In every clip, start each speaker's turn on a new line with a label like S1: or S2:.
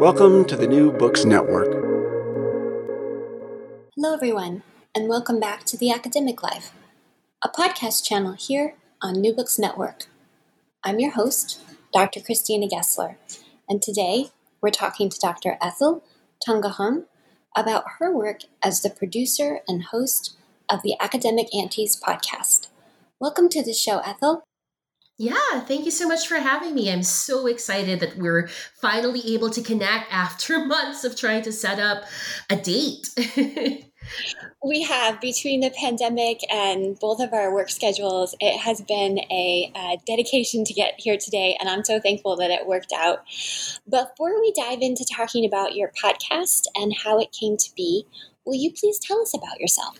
S1: Welcome to the New Books Network.
S2: Hello, everyone, and welcome back to The Academic Life, a podcast channel here on New Books Network. I'm your host, Dr. Christina Gessler, and today we're talking to Dr. Ethel Tungohan about her work as the producer and host of the Academic Aunties podcast. Welcome to the show, Ethel.
S3: Yeah, thank you so much for having me. I'm so excited that we're finally able to connect after months of trying to set up a date.
S2: we have between the pandemic and both of our work schedules it has been a, a, dedication to get here today and i'm so thankful that it worked out before we dive into talking about your podcast and how it came to be will you please tell us about yourself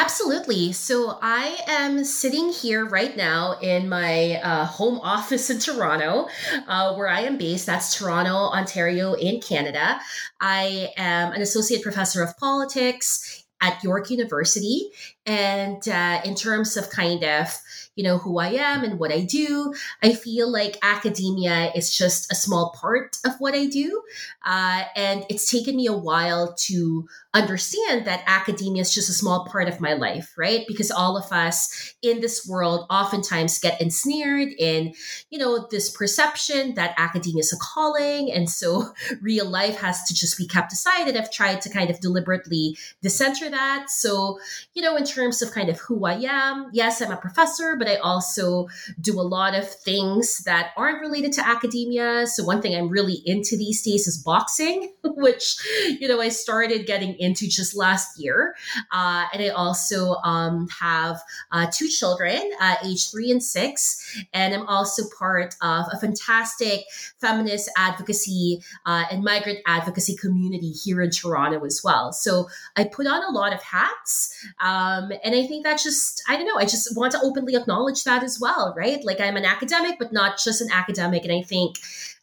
S3: Absolutely. So I am sitting here right now in my uh, home office in Toronto, uh, where I am based. That's Toronto, Ontario, in Canada. I am an associate professor of politics at York University. And uh, in terms of kind of, you know, who I am and what I do, I feel like academia is just a small part of what I do. Uh, and it's taken me a while to understand that academia is just a small part of my life, right? Because all of us in this world oftentimes get ensnared in, you know, this perception that academia is a calling. And so real life has to just be kept aside. And I've tried to kind of deliberately decenter that. So, you know, in terms of kind of who I am, yes, I'm a professor, but I also do a lot of things that aren't related to academia. So one thing I'm really into these days is boxing, which, you know, I started getting into just last year. Uh, and I also um, have uh, two children, uh, age three and six. And I'm also part of a fantastic feminist advocacy uh, and migrant advocacy community here in Toronto as well. So I put on a lot of hats. Um, and I think that just, I don't know, I just want to openly acknowledge that as well, right? Like I'm an academic, but not just an academic. And I think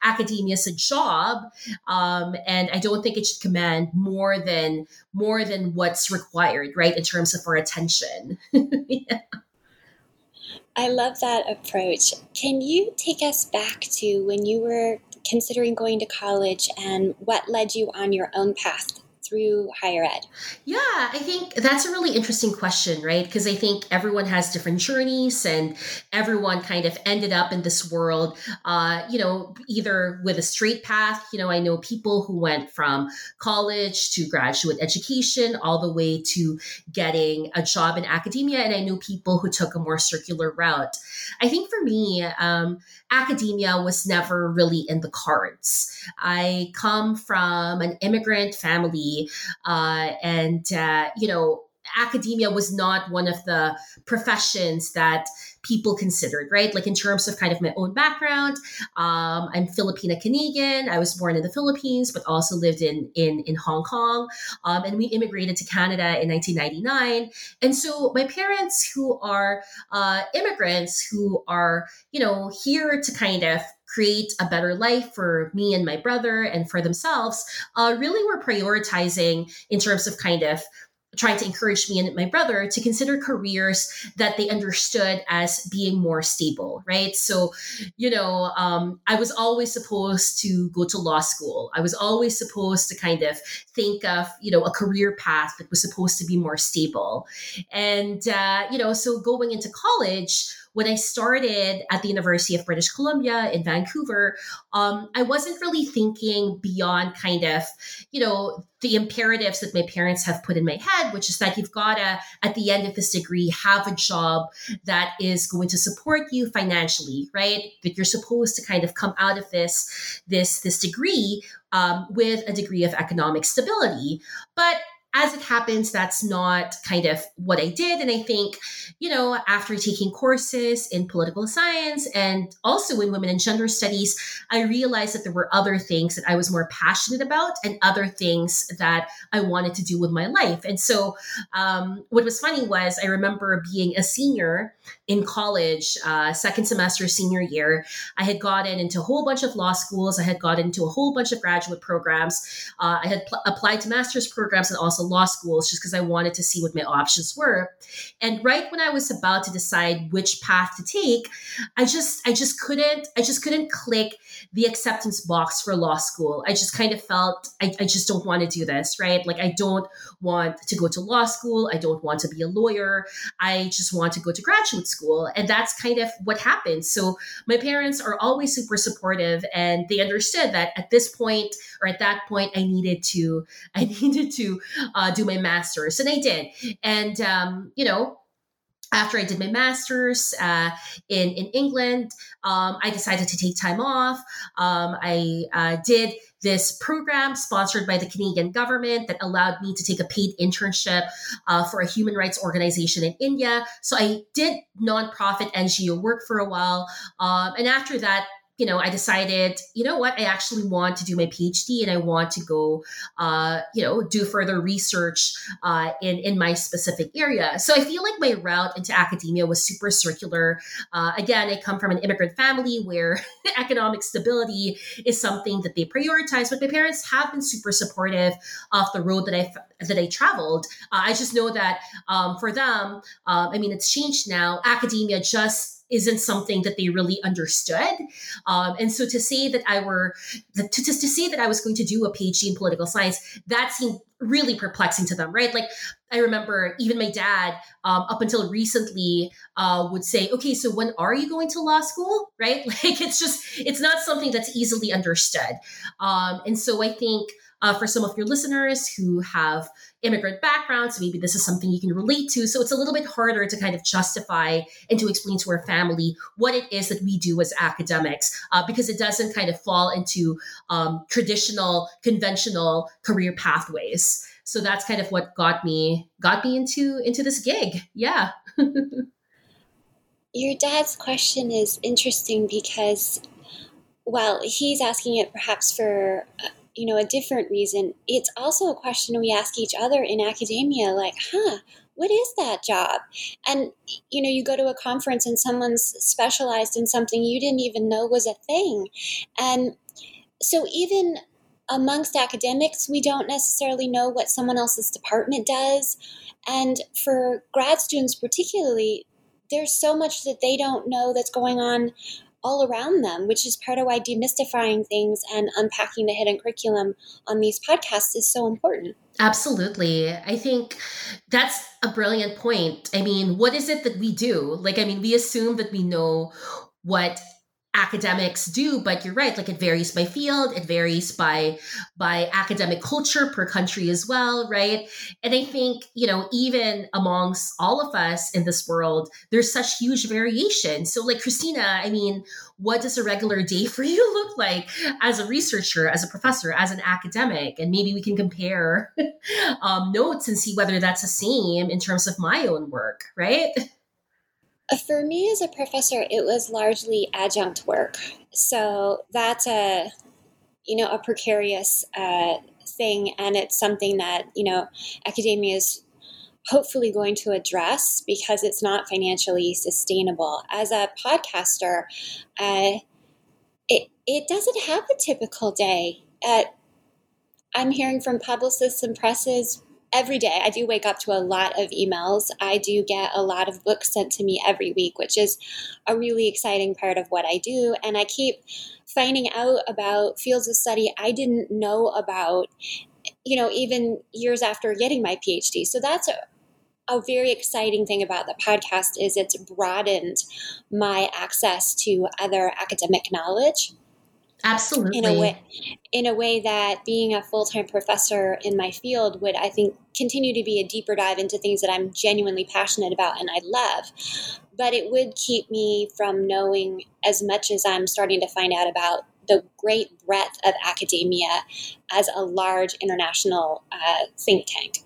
S3: academia is a job. Um, and I don't think it should command more than more than what's required, right, in terms of our attention. yeah.
S2: I love that approach. Can you take us back to when you were considering going to college and what led you on your own path through higher ed?
S3: Yeah, I think that's a really interesting question, right? Because I think everyone has different journeys and everyone kind of ended up in this world, uh, you know, either with a straight path. You know, I know people who went from college to graduate education all the way to getting a job in academia. And I know people who took a more circular route. I think for me, um, academia was never really in the cards. I come from an immigrant family, uh, and uh, you know, academia was not one of the professions that people considered, right? Like in terms of kind of my own background, um, I'm Filipina Canadian. I was born in the Philippines, but also lived in in in Hong Kong, um, and we immigrated to Canada in 1999. And so my parents, who are uh, immigrants, who are you know here to kind of create a better life for me and my brother and for themselves, uh, really were prioritizing in terms of kind of trying to encourage me and my brother to consider careers that they understood as being more stable, right? So, you know, um, I was always supposed to go to law school. I was always supposed to kind of think of, you know, a career path that was supposed to be more stable. And, uh, you know, so going into college, when I started at the University of British Columbia in Vancouver, um, I wasn't really thinking beyond kind of, you know, the imperatives that my parents have put in my head, which is that you've got to, at the end of this degree, have a job that is going to support you financially, right? That you're supposed to kind of come out of this, this, this degree um, with a degree of economic stability. But as it happens, that's not kind of what I did. And I think, you know, after taking courses in political science and also in women and gender studies, I realized that there were other things that I was more passionate about and other things that I wanted to do with my life. And so, um, what was funny was I remember being a senior in college, uh, second semester, senior year. I had gotten into a whole bunch of law schools, I had gotten into a whole bunch of graduate programs, uh, I had pl- applied to master's programs and also law schools just because I wanted to see what my options were. And right when I was about to decide which path to take, I just I just couldn't I just couldn't click the acceptance box for law school. I just kind of felt I, I just don't want to do this, right? Like I don't want to go to law school. I don't want to be a lawyer. I just want to go to graduate school. And that's kind of what happened. So my parents are always super supportive and they understood that at this point or at that point I needed to I needed to uh, do my master's, and I did. And um, you know, after I did my master's uh, in in England, um, I decided to take time off. Um, I uh, did this program sponsored by the Canadian government that allowed me to take a paid internship uh, for a human rights organization in India. So I did nonprofit NGO work for a while, um, and after that, you know, I decided, you know what, I actually want to do my PhD and I want to go, uh, you know, do further research uh, in in my specific area. So I feel like my route into academia was super circular. Uh, again, I come from an immigrant family where economic stability is something that they prioritize, but my parents have been super supportive of the road that I that I traveled. Uh, I just know that um, for them, um, I mean, it's changed now. Academia just isn't something that they really understood. Um, and so to say that I were to, to, to say that I was going to do a PhD in political science, that seemed really perplexing to them, right? Like I remember even my dad, um, up until recently, uh, would say, "Okay, so when are you going to law school?" Right? Like it's just it's not something that's easily understood. Um, and so I think uh, for some of your listeners who have immigrant backgrounds, maybe this is something you can relate to. So it's a little bit harder to kind of justify and to explain to our family what it is that we do as academics, uh, because it doesn't kind of fall into um, traditional, conventional career pathways. So that's kind of what got me got me into into this gig. Yeah.
S2: Your dad's question is interesting because, well, he's asking it perhaps for uh, you know, a different reason, it's also a question we ask each other in academia like, huh, what is that job? And, you know, you go to a conference and someone's specialized in something you didn't even know was a thing. And so even amongst academics, we don't necessarily know what someone else's department does. And for grad students, particularly, there's so much that they don't know that's going on all around them, which is part of why demystifying things and unpacking the hidden curriculum on these podcasts is so important.
S3: Absolutely. I think that's a brilliant point. I mean, what is it that we do? Like, I mean, we assume that we know what academics do but you're right like it varies by field it varies by by academic culture per country as well right? And i think you know even amongst all of us in this world there's such huge variation. So like christina i mean what does a regular day for you look like as a researcher as a professor as an academic? And maybe we can compare um, notes and see whether that's the same in terms of my own work right
S2: for me as a professor, it was largely adjunct work. So that's a, you know, a precarious uh, thing, and it's something that you know academia is hopefully going to address because it's not financially sustainable. As a podcaster, uh, it it doesn't have a typical day. At, I'm hearing from publicists and presses every day. I do wake up to a lot of emails. I do get a lot of books sent to me every week, which is a really exciting part of what I do. And I keep finding out about fields of study I didn't know about, you know, even years after getting my PhD. So that's a, a very exciting thing about the podcast is it's broadened my access to other academic knowledge
S3: Absolutely.
S2: in a way in a way that being a full-time professor in my field would I think continue to be a deeper dive into things that I'm genuinely passionate about and I love but it would keep me from knowing as much as I'm starting to find out about the great breadth of academia as a large international uh, think tank.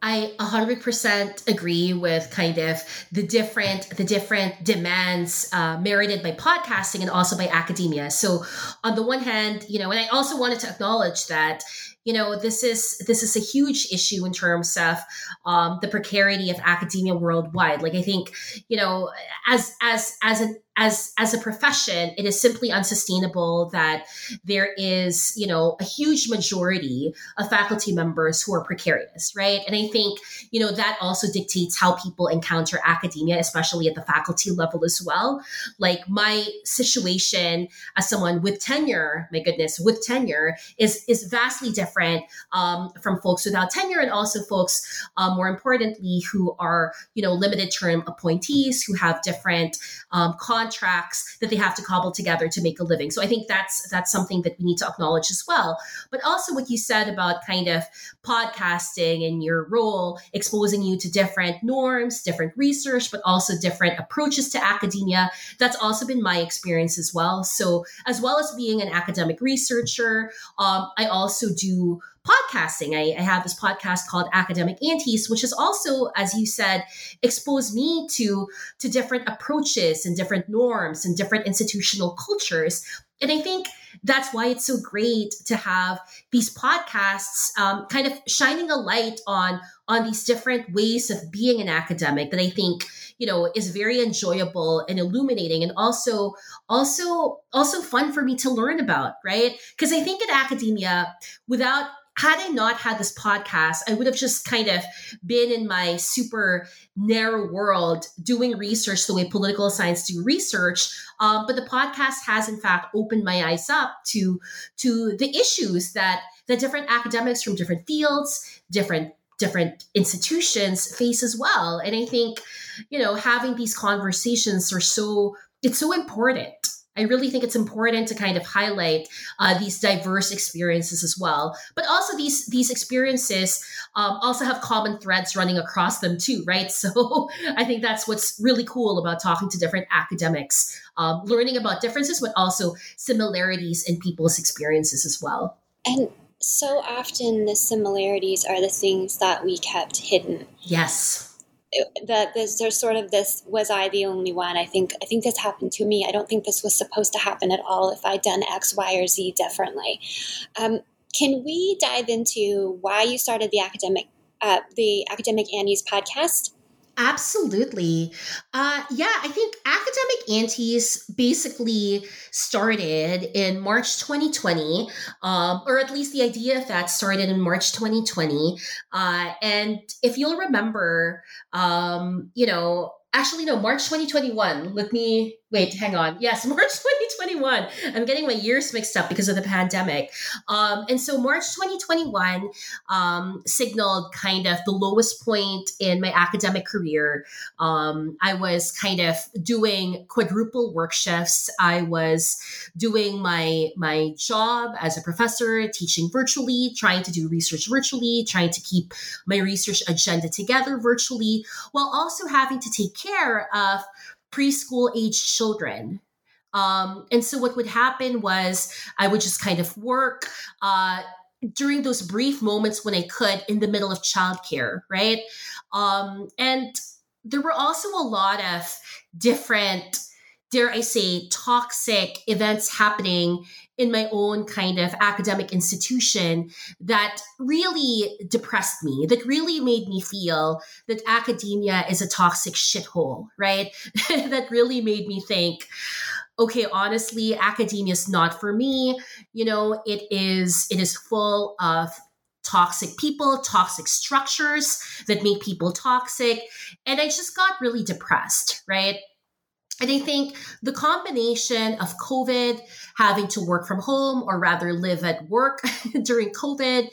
S3: I 100% agree with kind of the different the different demands uh, merited by podcasting and also by academia. So on the one hand, you know, and I also wanted to acknowledge that you know this is this is a huge issue in terms of um, the precarity of academia worldwide. Like I think you know as as as an as as a profession it is simply unsustainable that there is you know a huge majority of faculty members who are precarious right? And i think you know that also dictates how people encounter academia especially at the faculty level as well. Like my situation as someone with tenure my goodness with tenure is is vastly different um, from folks without tenure and also folks um, more importantly who are you know limited term appointees who have different um, contracts that they have to cobble together to make a living. So I think that's that's something that we need to acknowledge as well. But also what you said about kind of podcasting and your role exposing you to different norms, different research, but also different approaches to academia. That's also been my experience as well. So as well as being an academic researcher, um, I also do podcasting. I, I, have this podcast called Academic Aunties, which has also, as you said, exposed me to to different approaches and different norms and different institutional cultures. And I think that's why it's so great to have these podcasts um, kind of shining a light on on these different ways of being an academic that I think you know is very enjoyable and illuminating and also also also fun for me to learn about right because I think in academia without had I not had this podcast, I would have just kind of been in my super narrow world doing research the way political science do research. Um, but the podcast has, in fact, opened my eyes up to to the issues that that different academics from different fields, different different institutions face as well. And I think, you know, having these conversations are so it's so important I really think it's important to kind of highlight uh, these diverse experiences as well. But also these these experiences um, also have common threads running across them too, right? So I think that's what's really cool about talking to different academics, um, learning about differences, but also similarities in people's experiences as well.
S2: And so often the similarities are the things that we kept hidden.
S3: Yes
S2: that there's, there's sort of this was i the only one? I think i think this happened to me. I don't think this was supposed to happen at all if i'd done x y or z differently. Um, can we dive into why you started the academic uh, the academic aunties podcast
S3: Absolutely. Uh, yeah, I think Academic Aunties basically started in March 2020, um, or at least the idea of that started in March 2020. Uh, and if you'll remember, um, you know, actually, no, March 2021. Let me wait, hang on. Yes, March 2021. I'm getting my years mixed up because of the pandemic. Um, and so March 2021 um, signaled kind of the lowest point in my academic career. Um, I was kind of doing quadruple work shifts. I was doing my my job as a professor, teaching virtually, trying to do research virtually, trying to keep my research agenda together virtually, while also having to take care of preschool age children. Um, and so what would happen was I would just kind of work uh, during those brief moments when I could in the middle of childcare, right? Um, and there were also a lot of different, dare I say, toxic events happening in my own kind of academic institution that really depressed me, that really made me feel that academia is a toxic shithole, right? that really made me think, okay, honestly, academia is not for me. You know, it is it is full of toxic people, toxic structures that make people toxic. And I just got really depressed, right? And I think the combination of COVID, having to work from home or rather live at work during COVID,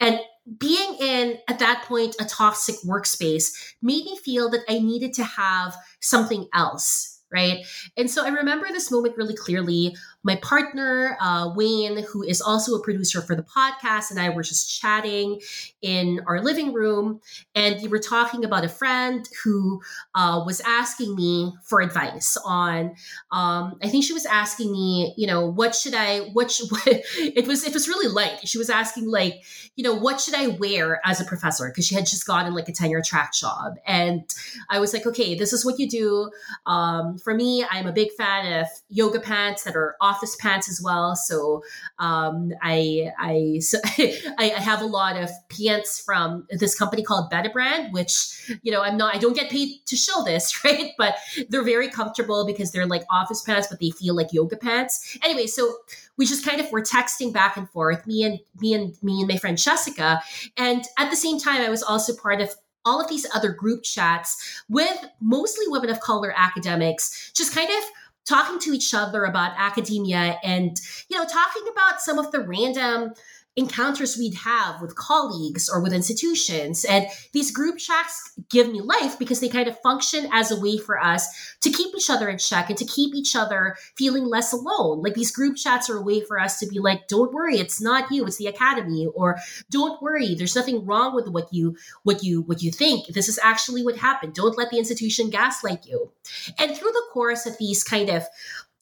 S3: and being in at that point a toxic workspace made me feel that I needed to have something else right? And so I remember this moment really clearly. My partner, uh, Wayne, who is also a producer for the podcast, and I were just chatting in our living room, and we were talking about a friend who uh, was asking me for advice on. Um, I think she was asking me, you know, what should I? What, should, what it was? It was really light. She was asking like, you know, what should I wear as a professor? Because she had just gotten like a tenure track job, and I was like, okay, this is what you do. Um, for me, I'm a big fan of yoga pants that are office pants as well. So um, I I, so I have a lot of pants from this company called Better Betabrand, which you know I'm not I don't get paid to show this, right? But they're very comfortable because they're like office pants, but they feel like yoga pants. Anyway, so we just kind of were texting back and forth, me and me and me and my friend Jessica, and at the same time, I was also part of all of these other group chats with mostly women of color academics, just kind of talking to each other about academia and, you know, talking about some of the random encounters we'd have with colleagues or with institutions. And these group chats give me life because they kind of function as a way for us to keep each other in check and to keep each other feeling less alone. Like these group chats are a way for us to be like, don't worry, it's not you, it's the academy, or don't worry, there's nothing wrong with what you what you what you think. This is actually what happened. Don't let the institution gaslight you. And through the course of these kind of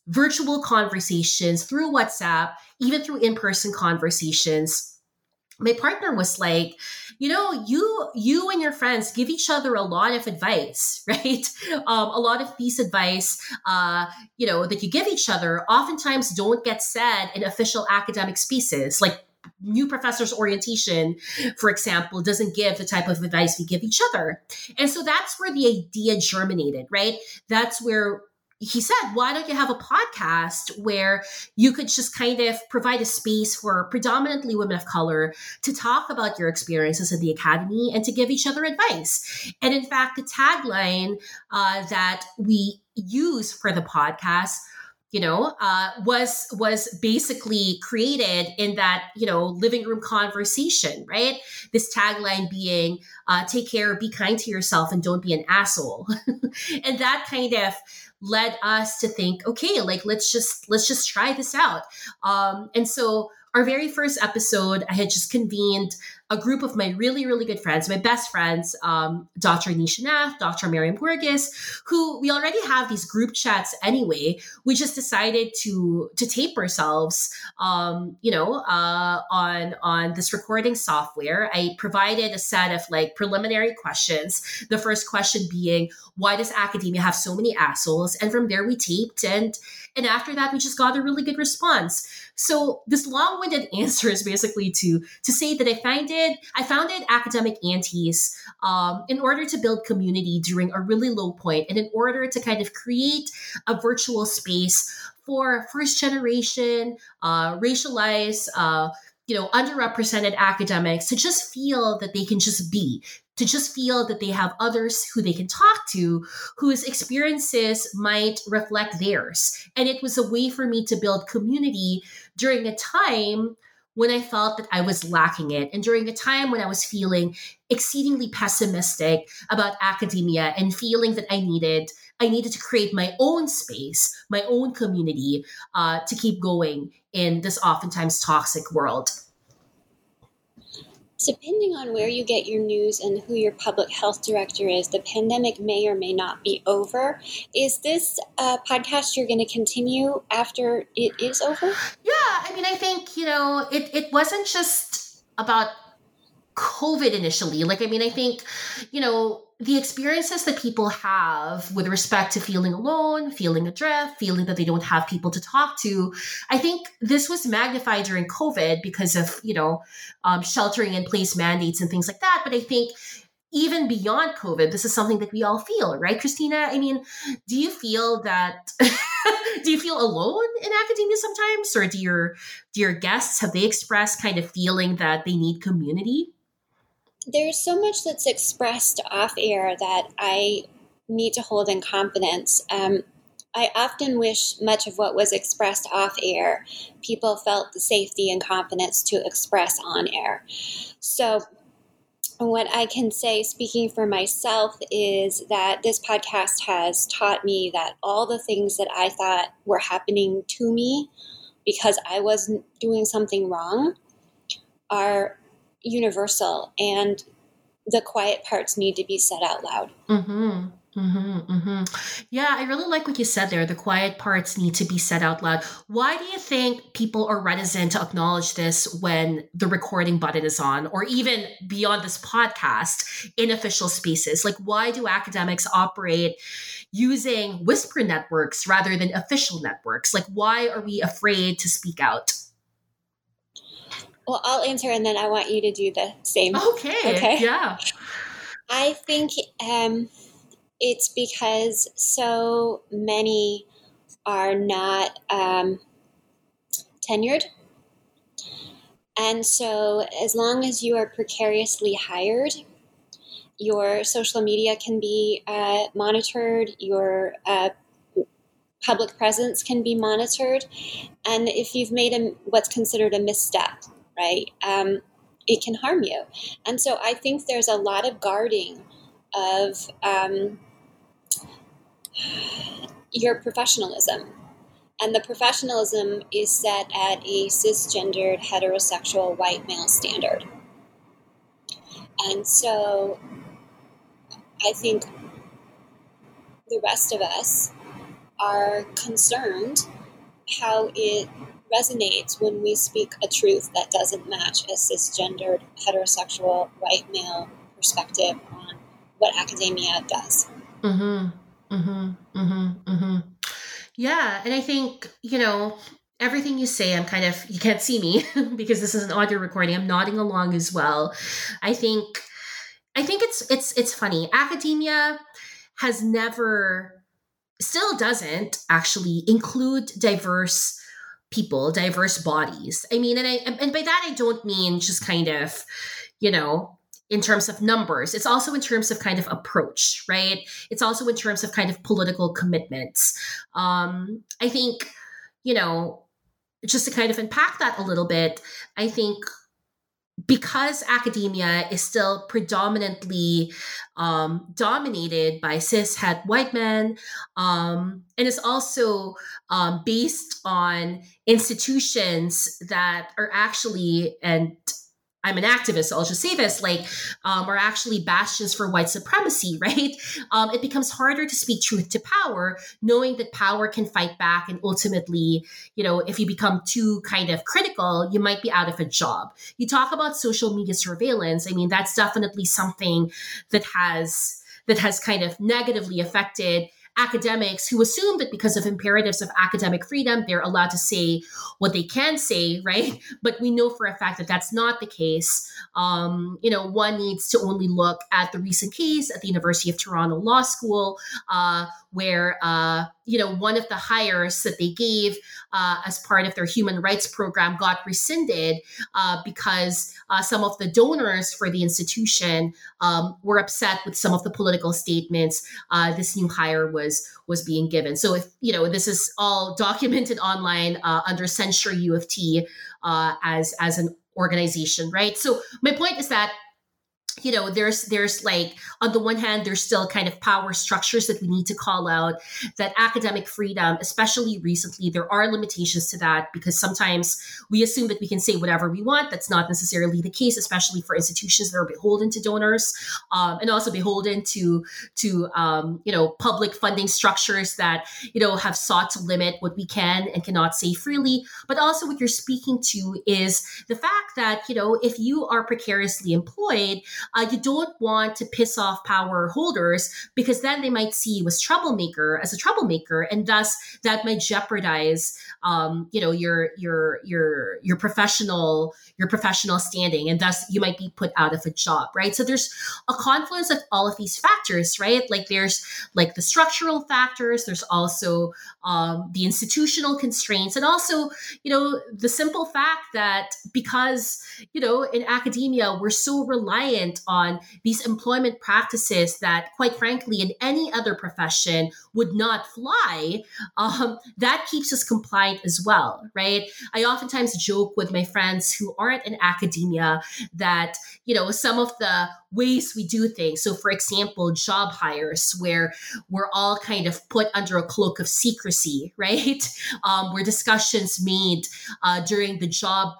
S3: virtual conversations through WhatsApp, even through in person conversations. My partner was like, you know, you you and your friends give each other a lot of advice, right? Um, a lot of these advice, uh, you know, that you give each other, oftentimes don't get said in official academic spaces, like new professors orientation for example doesn't give the type of advice we give each other and so that's where the idea germinated right that's where he said, why don't you have a podcast where you could just kind of provide a space for predominantly women of color to talk about your experiences in the academy and to give each other advice? And in fact, the tagline uh, that we use for the podcast you know uh, was was basically created in that you know living room conversation right this tagline being uh, take care be kind to yourself and don't be an asshole and that kind of led us to think okay like let's just let's just try this out. Um, and so our very first episode i had just convened a group of my really, really good friends, my best friends, um, Dr. Nisha Nath, Dr. Miriam Burgess, who we already have these group chats anyway. We just decided to to tape ourselves, um, you know, uh, on on this recording software. I provided a set of like preliminary questions. The first question being, why does academia have so many assholes? And from there we taped and and after that we just got a really good response. So this long-winded answer is basically to to say that I find it founded I founded Academic Aunties um, in order to build community during a really low point and in order to kind of create a virtual space for first generation, uh, racialized, uh, you know, underrepresented academics to just feel that they can just be, to just feel that they have others who they can talk to whose experiences might reflect theirs. And it was a way for me to build community during a time when I felt that I was lacking it, and during a time when I was feeling exceedingly pessimistic about academia and feeling that I needed I needed to create my own space, my own community uh, to keep going in this oftentimes toxic world
S2: depending on where you get your news and who your public health director is, the pandemic may or may not be over. Is this a podcast you're going to continue after it is over?
S3: I mean, I think, you know, it, it wasn't just about COVID initially. Like, I mean, I think, you know, the experiences that people have with respect to feeling alone, feeling adrift, feeling that they don't have people to talk to, I think this was magnified during COVID because of, you know, um, sheltering in place mandates and things like that. But I think even beyond COVID, this is something that we all feel, right, Christina? I mean, do you feel that? do you feel alone in academia sometimes, or do your do your guests have they expressed kind of feeling that they need community?
S2: there's so much that's expressed off air that I need to hold in confidence. Um, I often wish much of what was expressed off air, people felt the safety and confidence to express on air. So what I can say, speaking for myself, is that this podcast has taught me that all the things that I thought were happening to me because I wasn't doing something wrong are universal and the quiet parts need to be said out loud.
S3: Mm-hmm. Mm-hmm, mm-hmm. Yeah, I really like what you said there. The quiet parts need to be said out loud. Why do you think people are reticent to acknowledge this when the recording button is on, or even beyond this podcast in official spaces? Like, why do academics operate using whisper networks rather than official networks? Like, why are we afraid to speak out?
S2: Well, I'll answer and then I want you to do the same.
S3: Okay. Okay. Yeah.
S2: I think um, it's because so many are not um, tenured. And so, as long as you are precariously hired, your social media can be uh, monitored, your uh, public presence can be monitored. And if you've made a, what's considered a misstep, right, um, it can harm you. And so I think there's a lot of guarding of um, your professionalism. And the professionalism is set at a cisgendered, heterosexual, white male standard. And so I think the rest of us are concerned how it resonates when we speak a truth that doesn't match a cisgendered, heterosexual, white male perspective on what academia does.
S3: Mm-hmm. Mm-hmm, mm-hmm, mm-hmm. Yeah, and I think you know everything you say. I'm kind of you can't see me because this is an audio recording. I'm nodding along as well. I think I think it's it's it's funny. Academia has never, still doesn't actually include diverse people, diverse bodies. I mean, and I and by that I don't mean just kind of, you know, in terms of numbers. It's also in terms of kind of approach, right? It's also in terms of kind of political commitments. Um, I think, you know, just to kind of unpack that a little bit, I think because academia is still predominantly um, dominated by cis het white men um, and is also um, based on institutions that are actually and I'm an activist, so I'll just say this, like, um, are actually bastions for white supremacy, right? Um, it becomes harder to speak truth to power, knowing that power can fight back. And ultimately, you know, if you become too kind of critical, you might be out of a job. You talk about social media surveillance. I mean, that's definitely something that has that has kind of negatively affected academics who assume that because of imperatives of academic freedom, they're allowed to say what they can say, right? But we know for a fact that that's not the case. Um, you know, one needs to only look at the recent case at the University of Toronto Law School, uh, where uh, you know one of the hires that they gave uh, as part of their human rights program got rescinded uh, because uh, some of the donors for the institution um, were upset with some of the political statements uh, this new hire was was being given. So if you know this is all documented online uh, under Censure U of T as as an organization, right? So my point is that you know there's there's like on the one hand there's still kind of power structures that we need to call out that academic freedom especially recently there are limitations to that because sometimes we assume that we can say whatever we want. That's not necessarily the case especially for institutions that are beholden to donors um, and also beholden to to um, you know public funding structures that you know have sought to limit what we can and cannot say freely. But also what you're speaking to is the fact that you know if you are precariously employed uh, you don't want to piss off power holders because then they might see you as troublemaker as a troublemaker, and thus that might jeopardize, um, you know, your your your your professional your professional standing, and thus you might be put out of a job, right? So there's a confluence of all of these factors, right? Like there's like the structural factors, there's also um, the institutional constraints, and also you know the simple fact that because you know in academia we're so reliant on these employment practices that, quite frankly, in any other profession would not fly, um, that keeps us compliant as well, right? I oftentimes joke with my friends who aren't in academia that, you know, some of the ways we do things. So, for example, job hires, where we're all kind of put under a cloak of secrecy, right? Um, where discussions made uh, during the job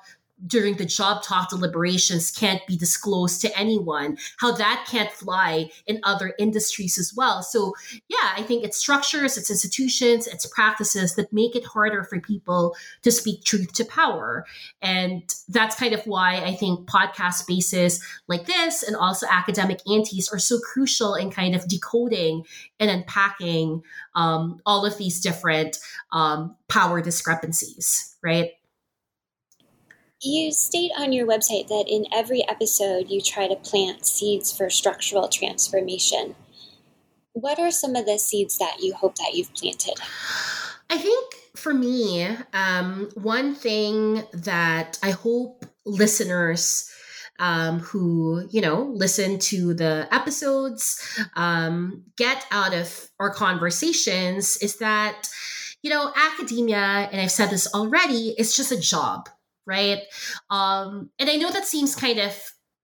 S3: during the job talk deliberations can't be disclosed to anyone, how that can't fly in other industries as well. So, yeah, I think it's structures, it's institutions, it's practices that make it harder for people to speak truth to power. And that's kind of why I think podcast spaces like this and also academic aunties are so crucial in kind of decoding and unpacking um, all of these different um, power discrepancies, right?
S2: You state on your website that in every episode you try to plant seeds for structural transformation. What are some of the seeds that you hope that you've planted?
S3: I think for me, um, one thing that I hope listeners um, who you know listen to the episodes um, get out of our conversations is that you know academia and i've said this already it's just a job right? Um, and I know that seems kind of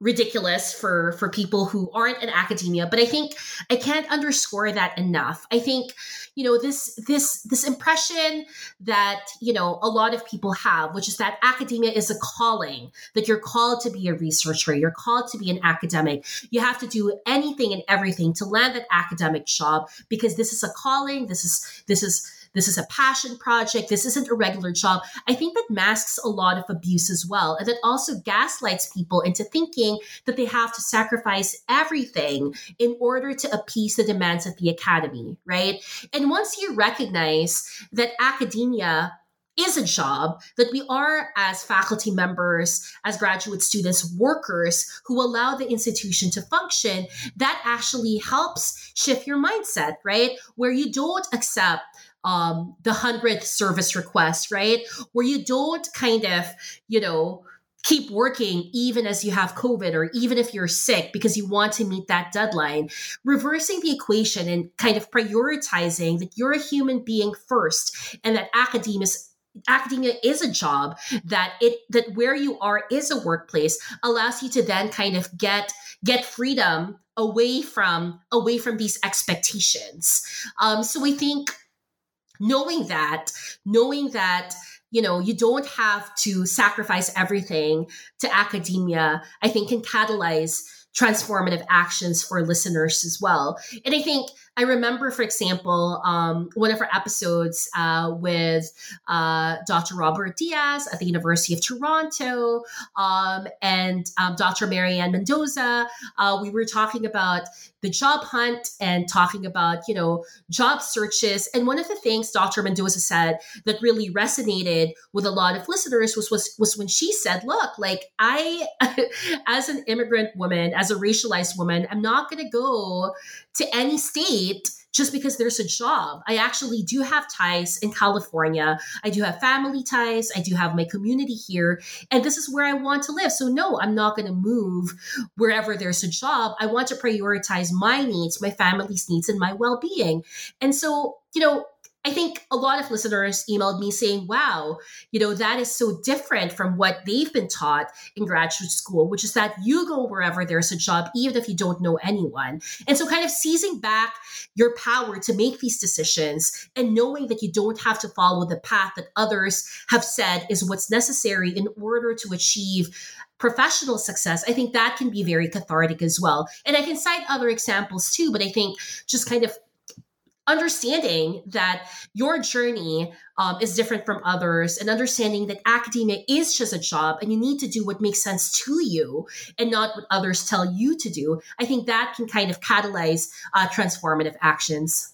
S3: ridiculous for for people who aren't in academia but i think i can't underscore that enough i think you know this this this impression that you know a lot of people have which is that academia is a calling that you're called to be a researcher you're called to be an academic you have to do anything and everything to land that academic job because this is a calling this is this is this is a passion project. This isn't a regular job. I think that masks a lot of abuse as well. And that also gaslights people into thinking that they have to sacrifice everything in order to appease the demands of the academy, right? And once you recognize that academia is a job that we are as faculty members, as graduate students, workers who allow the institution to function, that actually helps shift your mindset, right? Where you don't accept um, the hundredth service request, right? Where you don't kind of, you know, keep working even as you have COVID or even if you're sick because you want to meet that deadline. Reversing the equation and kind of prioritizing that you're a human being first and that academia academia is a job that it that where you are is a workplace allows you to then kind of get get freedom away from away from these expectations um so i think knowing that, knowing that, you know, you don't have to sacrifice everything to academia, I think can catalyze transformative actions for listeners as well. And I think I remember, for example, um, one of our episodes uh, with uh, Dr. Robert Diaz at the University of Toronto um, and um, Dr. Marianne Mendoza. Uh, we were talking about the job hunt and talking about, you know, job searches. And one of the things Dr. Mendoza said that really resonated with a lot of listeners was was, was when she said, "Look, like I, as an immigrant woman, as a racialized woman, I'm not going to go to any state just because there's a job. I actually do have ties in California. I do have family ties. I do have my community here. And this is where I want to live. So, no, I'm not going to move wherever there's a job. I want to prioritize my needs, my family's needs, and my well being. And so, you know, I think a lot of listeners emailed me saying, wow, you know, that is so different from what they've been taught in graduate school, which is that you go wherever there's a job, even if you don't know anyone. And so, kind of seizing back your power to make these decisions and knowing that you don't have to follow the path that others have said is what's necessary in order to achieve professional success, I think that can be very cathartic as well. And I can cite other examples too, but I think just kind of understanding that your journey um, is different from others and understanding that academia is just a job and you need to do what makes sense to you and not what others tell you to do i think that can kind of catalyze uh, transformative actions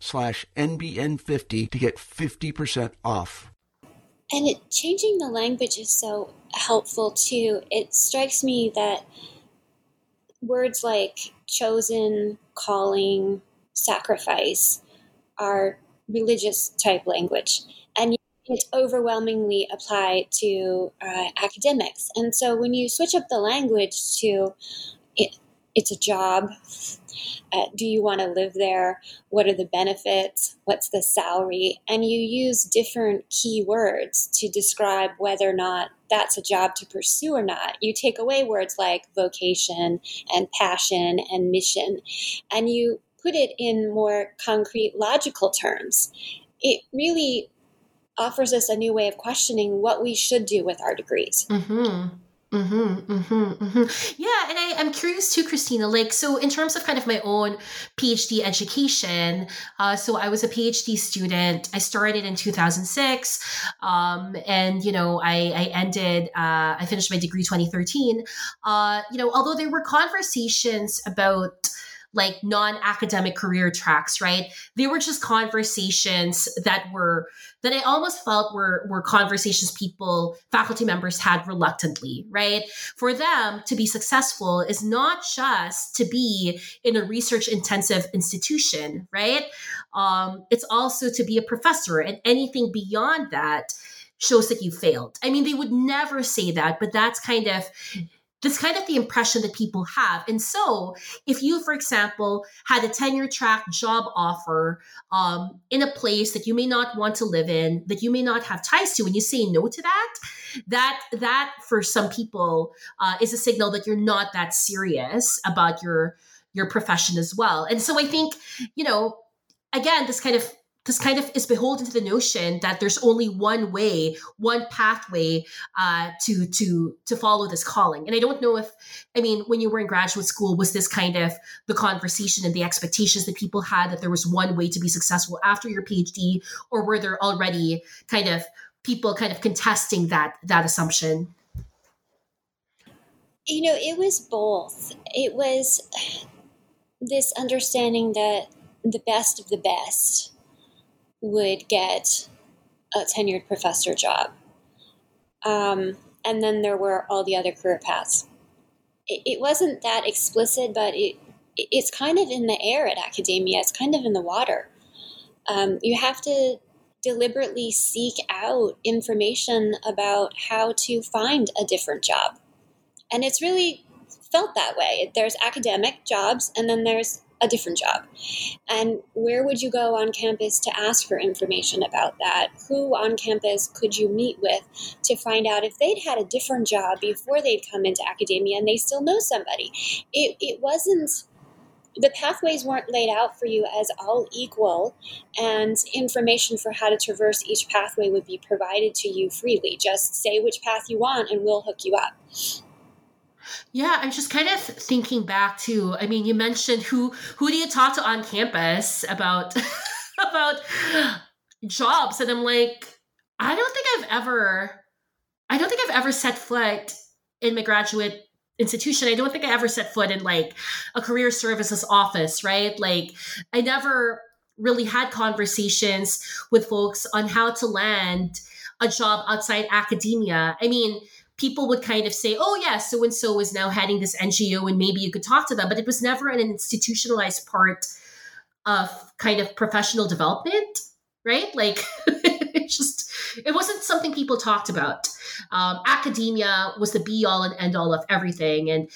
S1: slash NBN50 to get 50% off.
S2: And it, changing the language is so helpful too. It strikes me that words like chosen, calling, sacrifice are religious type language. And it's overwhelmingly applied to uh, academics. And so when you switch up the language to it's a job, uh, do you want to live there? What are the benefits? What's the salary? And you use different key words to describe whether or not that's a job to pursue or not. You take away words like vocation and passion and mission, and you put it in more concrete, logical terms. It really offers us a new way of questioning what we should do with our degrees.
S3: Mm-hmm. Mm-hmm, mm-hmm, mm-hmm. Yeah, and I, I'm curious too, Christina. Like, so in terms of kind of my own PhD education, uh, so I was a PhD student. I started in 2006, um, and you know, I, I ended. Uh, I finished my degree 2013. Uh, you know, although there were conversations about like non-academic career tracks, right? They were just conversations that were that I almost felt were were conversations people, faculty members had reluctantly, right? For them to be successful is not just to be in a research intensive institution, right? Um, it's also to be a professor, and anything beyond that shows that you failed. I mean, they would never say that, but that's kind of that's kind of the impression that people have. And so, if you, for example, had a tenure track job offer um, in a place that you may not want to live in, that you may not have ties to, and you say no to that, that that for some people uh, is a signal that you're not that serious about your your profession as well. And so, I think you know, again, this kind of this kind of is beholden to the notion that there's only one way, one pathway uh, to to to follow this calling. And I don't know if, I mean, when you were in graduate school, was this kind of the conversation and the expectations that people had that there was one way to be successful after your PhD, or were there already kind of people kind of contesting that that assumption?
S2: You know, it was both. It was this understanding that the best of the best would get a tenured professor job. Um, and then there were all the other career paths. It, it wasn't that explicit, but it, it's kind of in the air at academia. It's kind of in the water. Um, you have to deliberately seek out information about how to find a different job. And it's really felt that way. There's academic jobs, and then there's a different job. And where would you go on campus to ask for information about that? Who on campus could you meet with to find out if they'd had a different job before they'd come into academia and they still know somebody? It, it wasn't the pathways weren't laid out for you as all equal, and information for how to traverse each pathway would be provided to you freely. Just say which path you want, and we'll hook you up.
S3: Yeah, I'm just kind of thinking back to. I mean, you mentioned who who do you talk to on campus about about jobs, and I'm like, I don't think I've ever, I don't think I've ever set foot in my graduate institution. I don't think I ever set foot in like a career services office, right? Like, I never really had conversations with folks on how to land a job outside academia. I mean people would kind of say, oh, yeah, so and so is now heading this NGO and maybe you could talk to them. But it was never an institutionalized part of kind of professional development, right? Like, it just, it wasn't something people talked about. Um, academia was the be all and end all of everything. And,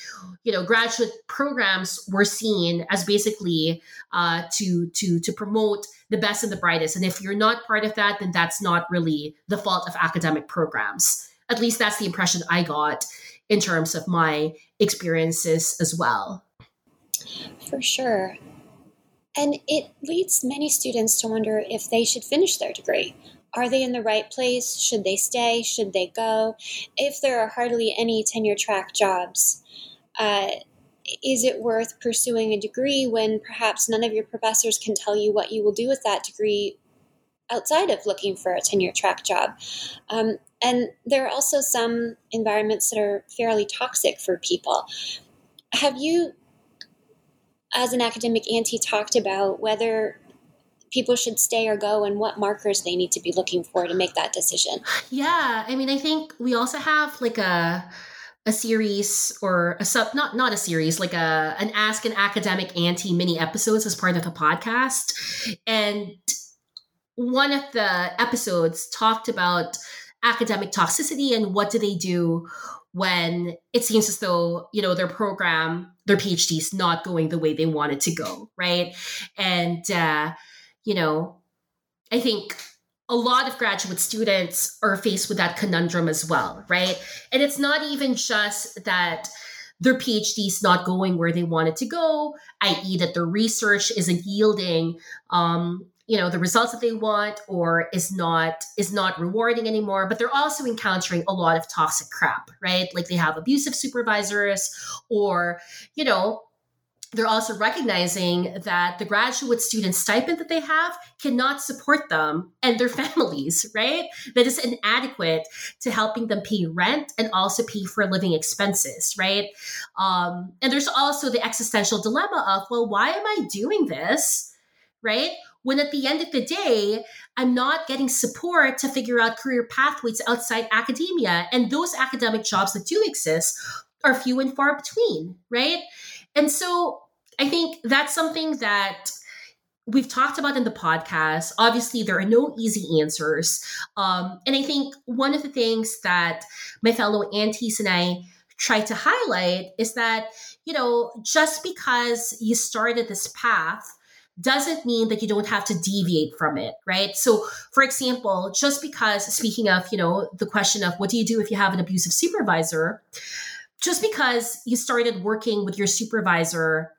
S3: you know, graduate programs were seen as basically uh, to, to, to promote the best and the brightest. And if you're not part of that, then that's not really the fault of academic programs. At least that's the impression I got in terms of my experiences as well.
S2: For sure. And it leads many students to wonder if they should finish their degree. Are they in the right place? Should they stay? Should they go? If there are hardly any tenure track jobs, uh, is it worth pursuing a degree when perhaps none of your professors can tell you what you will do with that degree outside of looking for a tenure track job? Um, and there are also some environments that are fairly toxic for people. Have you, as an academic auntie, talked about whether people should stay or go and what markers they need to be looking for to make that decision?
S3: Yeah, I mean, I think we also have like a a series or a sub not not a series like a an ask an academic auntie mini episodes as part of the podcast and one of the episodes talked about academic toxicity and what do they do when it seems as though you know their program their phd is not going the way they want it to go right and uh, you know i think a lot of graduate students are faced with that conundrum as well, right? And it's not even just that their PhD is not going where they want it to go, i.e., that their research isn't yielding, um, you know, the results that they want, or is not is not rewarding anymore. But they're also encountering a lot of toxic crap, right? Like they have abusive supervisors, or you know, they're also recognizing that the graduate student stipend that they have cannot support them and their families, right? That is inadequate to helping them pay rent and also pay for living expenses, right? Um, and there's also the existential dilemma of, well, why am I doing this, right? When at the end of the day, I'm not getting support to figure out career pathways outside academia. And those academic jobs that do exist are few and far between, right? And so I think that's something that we've talked about in the podcast. Obviously, there are no easy answers. Um, and I think one of the things that my fellow aunties and I try to highlight is that, you know, just because you started this path, doesn't mean that you don't have to deviate from it, right? So, for example, just because, speaking of, you know, the question of what do you do if you have an abusive supervisor, just because you started working with your supervisor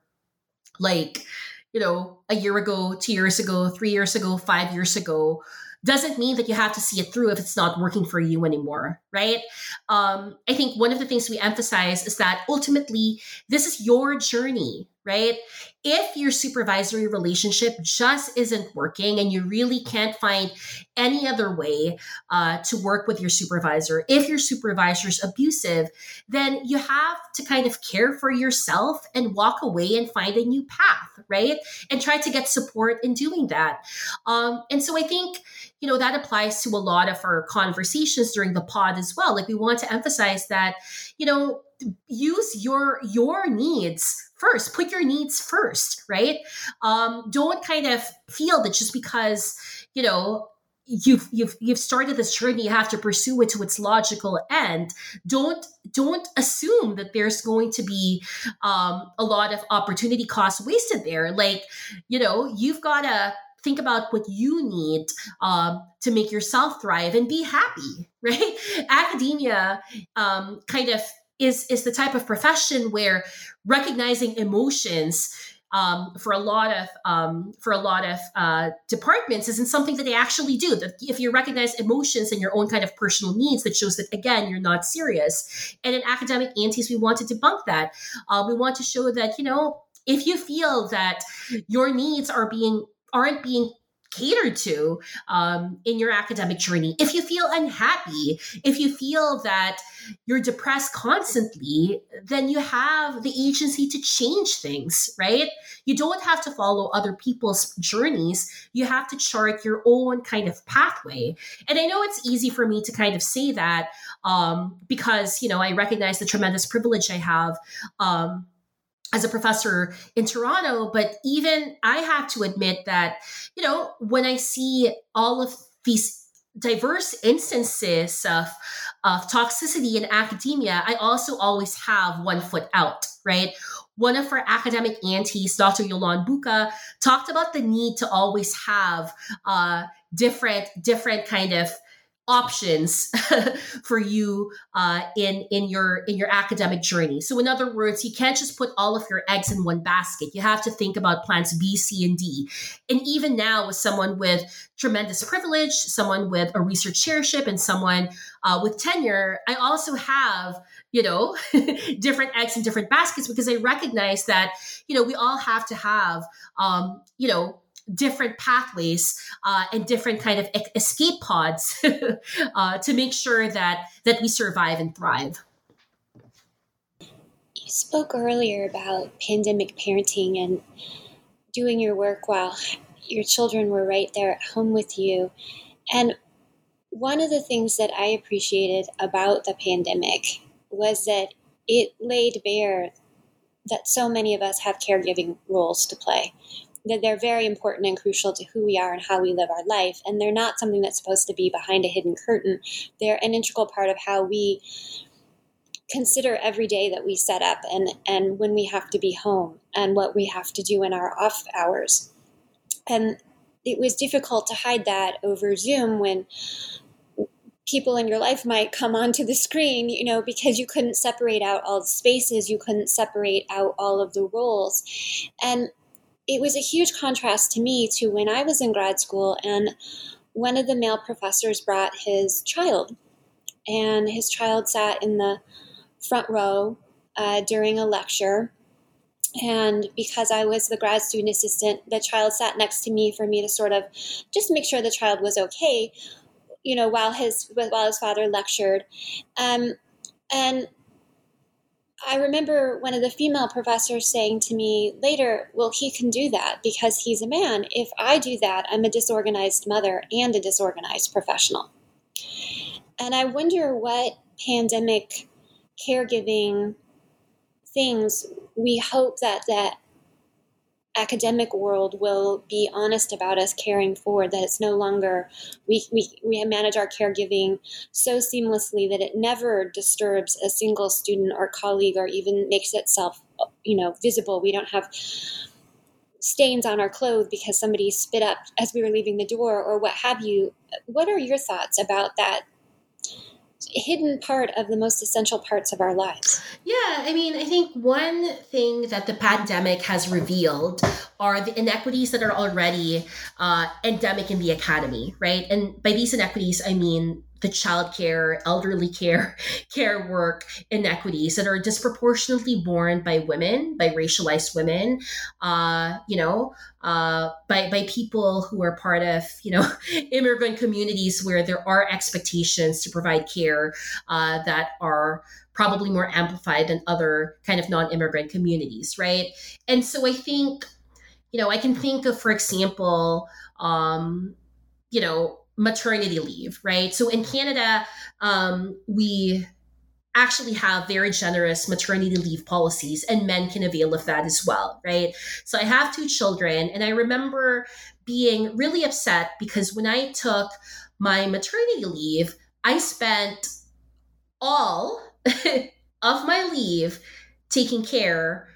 S3: like you know a year ago two years ago three years ago five years ago doesn't mean that you have to see it through if it's not working for you anymore right um, i think one of the things we emphasize is that ultimately this is your journey right? If your supervisory relationship just isn't working and you really can't find any other way uh, to work with your supervisor, if your supervisor is abusive, then you have to kind of care for yourself and walk away and find a new path, right? And try to get support in doing that. Um, and so I think, you know, that applies to a lot of our conversations during the pod as well. Like we want to emphasize that, you know, use your your needs first. Put your needs first right? Um, don't kind of feel that just because you know you've you've you've started this journey you have to pursue it to its logical end. Don't don't assume that there's going to be um, a lot of opportunity cost wasted there. Like you know you've got to think about what you need um, to make yourself thrive and be happy right academia um, kind of is is the type of profession where recognizing emotions um, for a lot of um, for a lot of uh, departments isn't something that they actually do. That if you recognize emotions and your own kind of personal needs, that shows that again you're not serious. And in academic aunties, we want to debunk that. Uh, we want to show that you know if you feel that your needs are being aren't being catered to um, in your academic journey. If you feel unhappy, if you feel that you're depressed constantly, then you have the agency to change things, right? You don't have to follow other people's journeys. You have to chart your own kind of pathway. And I know it's easy for me to kind of say that um, because, you know, I recognize the tremendous privilege I have. Um, as a professor in Toronto, but even I have to admit that, you know, when I see all of these diverse instances of, of toxicity in academia, I also always have one foot out, right? One of our academic aunties, Dr. Yolande Bouka, talked about the need to always have uh, different, different kind of options for you uh, in in your in your academic journey. So, in other words, you can't just put all of your eggs in one basket. You have to think about plans B, C, and D. And even now, with someone with tremendous privilege, someone with a research chairship, and someone uh, with tenure, I also have you know different eggs in different baskets because I recognize that you know we all have to have um, you know different pathways uh, and different kind of escape pods uh, to make sure that that we survive and thrive.
S2: You spoke earlier about pandemic parenting and doing your work while your children were right there at home with you. And one of the things that I appreciated about the pandemic was that it laid bare that so many of us have caregiving roles to play that they're very important and crucial to who we are and how we live our life. And they're not something that's supposed to be behind a hidden curtain. They're an integral part of how we consider every day that we set up and, and when we have to be home and what we have to do in our off hours. And it was difficult to hide that over Zoom when people in your life might come onto the screen, you know, because you couldn't separate out all the spaces, you couldn't separate out all of the roles. And it was a huge contrast to me to when I was in grad school and one of the male professors brought his child and his child sat in the front row uh, during a lecture and because I was the grad student assistant, the child sat next to me for me to sort of just make sure the child was okay, you know, while his while his father lectured. Um, and I remember one of the female professors saying to me later, Well, he can do that because he's a man. If I do that, I'm a disorganized mother and a disorganized professional. And I wonder what pandemic caregiving things we hope that that academic world will be honest about us caring forward that it's no longer we, we, we manage our caregiving so seamlessly that it never disturbs a single student or colleague or even makes itself you know visible. We don't have stains on our clothes because somebody spit up as we were leaving the door or what have you. What are your thoughts about that hidden part of the most essential parts of our lives.
S3: Yeah, I mean, I think one thing that the pandemic has revealed are the inequities that are already uh, endemic in the academy, right? And by these inequities, I mean the childcare, elderly care, care work inequities that are disproportionately borne by women, by racialized women, uh, you know, uh, by by people who are part of you know immigrant communities where there are expectations to provide care uh, that are probably more amplified than other kind of non-immigrant communities, right? And so I think, you know, I can think of, for example, um, you know maternity leave, right? So in Canada, um, we actually have very generous maternity leave policies and men can avail of that as well, right? So I have two children and I remember being really upset because when I took my maternity leave, I spent all of my leave taking care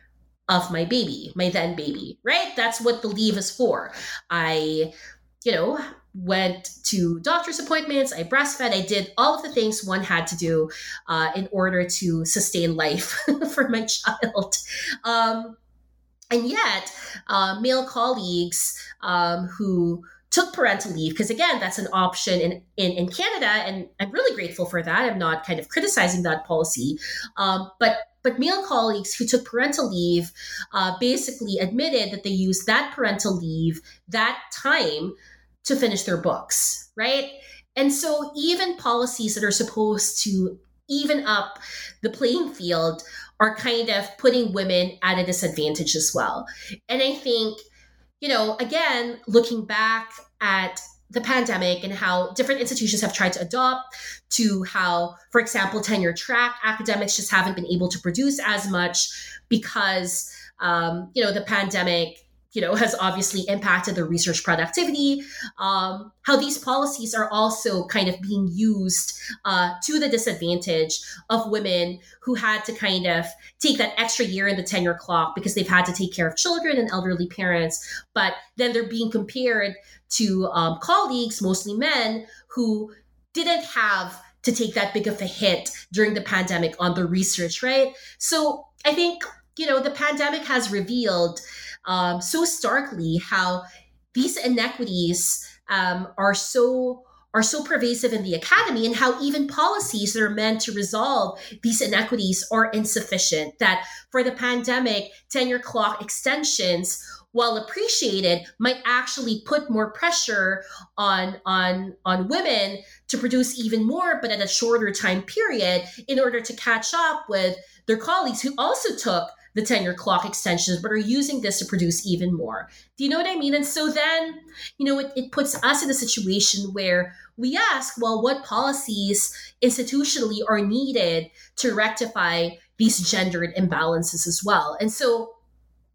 S3: of my baby, my then baby, right? That's what the leave is for. I, you know, went to doctor's appointments, I breastfed, I did all of the things one had to do uh, in order to sustain life for my child. Um, and yet, uh, male colleagues um, who took parental leave, because again, that's an option in, in, in, Canada, and I'm really grateful for that. I'm not kind of criticizing that policy. Um, but but male colleagues who took parental leave uh, basically admitted that they used that parental leave, that time, to finish their books, right? And so even policies that are supposed to even up the playing field are kind of putting women at a disadvantage as well. And I think, you know, again, looking back at the pandemic and how different institutions have tried to adopt to how, for example, tenure track academics just haven't been able to produce as much because, um, you know, the pandemic you know has obviously impacted the research productivity um, how these policies are also kind of being used uh, to the disadvantage of women who had to kind of take that extra year in the tenure clock because they've had to take care of children and elderly parents but then they're being compared to um, colleagues mostly men who didn't have to take that big of a hit during the pandemic on the research, right? So I think, you know, the pandemic has revealed um, so starkly how these inequities um, are so are so pervasive in the academy and how even policies that are meant to resolve these inequities are insufficient that for the pandemic tenure clock extensions while appreciated might actually put more pressure on on on women to produce even more but at a shorter time period in order to catch up with their colleagues who also took the tenure clock extensions, but are using this to produce even more. Do you know what I mean? And so then, you know, it, it puts us in a situation where we ask, well, what policies institutionally are needed to rectify these gendered imbalances as well? And so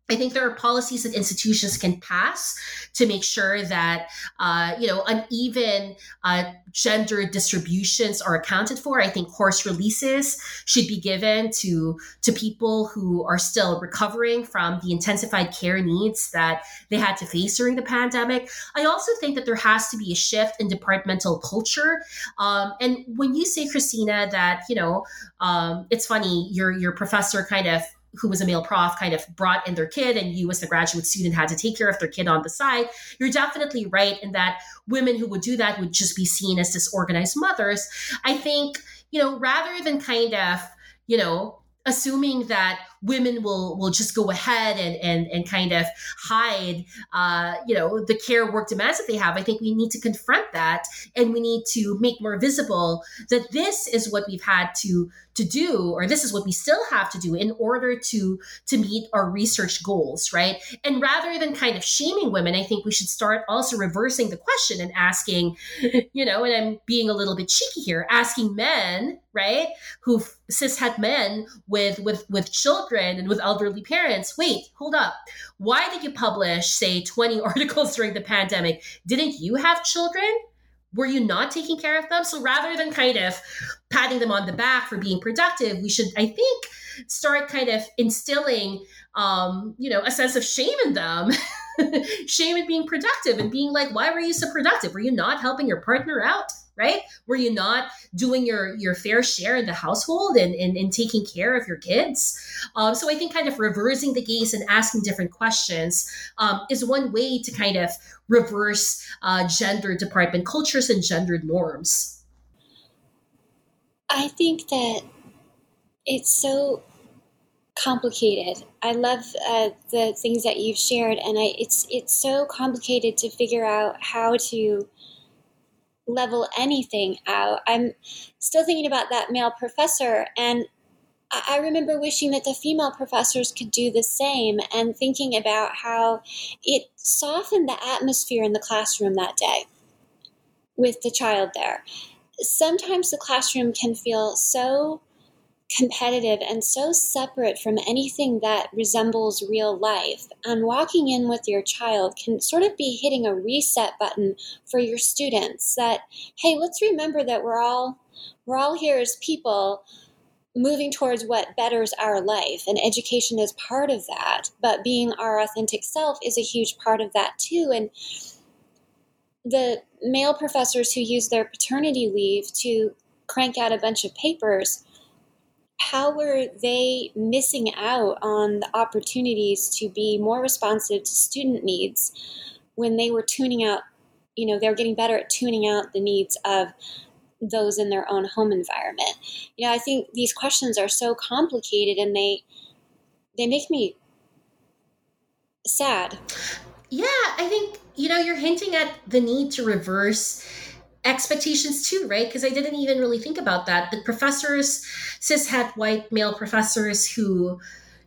S3: I think there are policies that institutions can pass to make sure that uh, you know uneven uh, gender distributions are accounted for. I think course releases should be given to to people who are still recovering from the intensified care needs that they had to face during the pandemic. I also think that there has to be a shift in departmental culture. Um, and when you say, Christina, that you know, um, it's funny, your your professor kind of who was a male prof kind of brought in their kid and you as a graduate student had to take care of their kid on the side. You're definitely right in that women who would do that would just be seen as disorganized mothers. I think you know rather than kind of you know assuming that women will will just go ahead and and, and kind of hide uh, you know the care work demands that they have. I think we need to confront that and we need to make more visible that this is what we've had to to do or this is what we still have to do in order to to meet our research goals right? And rather than kind of shaming women i think we should start also reversing the question and asking you know and i'm being a little bit cheeky here asking men right who cis het men with with with children and with elderly parents wait hold up why did you publish say 20 articles during the pandemic didn't you have children were you not taking care of them? So rather than kind of patting them on the back for being productive, we should, I think, start kind of instilling, um, you know, a sense of shame in them. shame in being productive and being like, why were you so productive? Were you not helping your partner out? Right? Were you not doing your your fair share in the household and, and, and taking care of your kids? Um, so I think kind of reversing the gaze and asking different questions um, is one way to kind of reverse uh, gender department cultures and gendered norms.
S2: I think that it's so complicated. I love uh, the things that you've shared, and I, it's it's so complicated to figure out how to level anything out. I'm still thinking about that male professor, and I remember wishing that the female professors could do the same and thinking about how it softened the atmosphere in the classroom that day with the child there. Sometimes the classroom can feel so competitive and so separate from anything that resembles real life. And walking in with your child can sort of be hitting a reset button for your students that, hey, let's remember that we're all we're all here as people moving towards what betters our life and education is part of that but being our authentic self is a huge part of that too and the male professors who use their paternity leave to crank out a bunch of papers how were they missing out on the opportunities to be more responsive to student needs when they were tuning out you know they're getting better at tuning out the needs of those in their own home environment? You know i think these questions are so complicated and they they make me sad.
S3: Yeah i think you know you're hinting at the need to reverse expectations too, right? Because I didn't even really think about that. The professors, cis het white male professors who,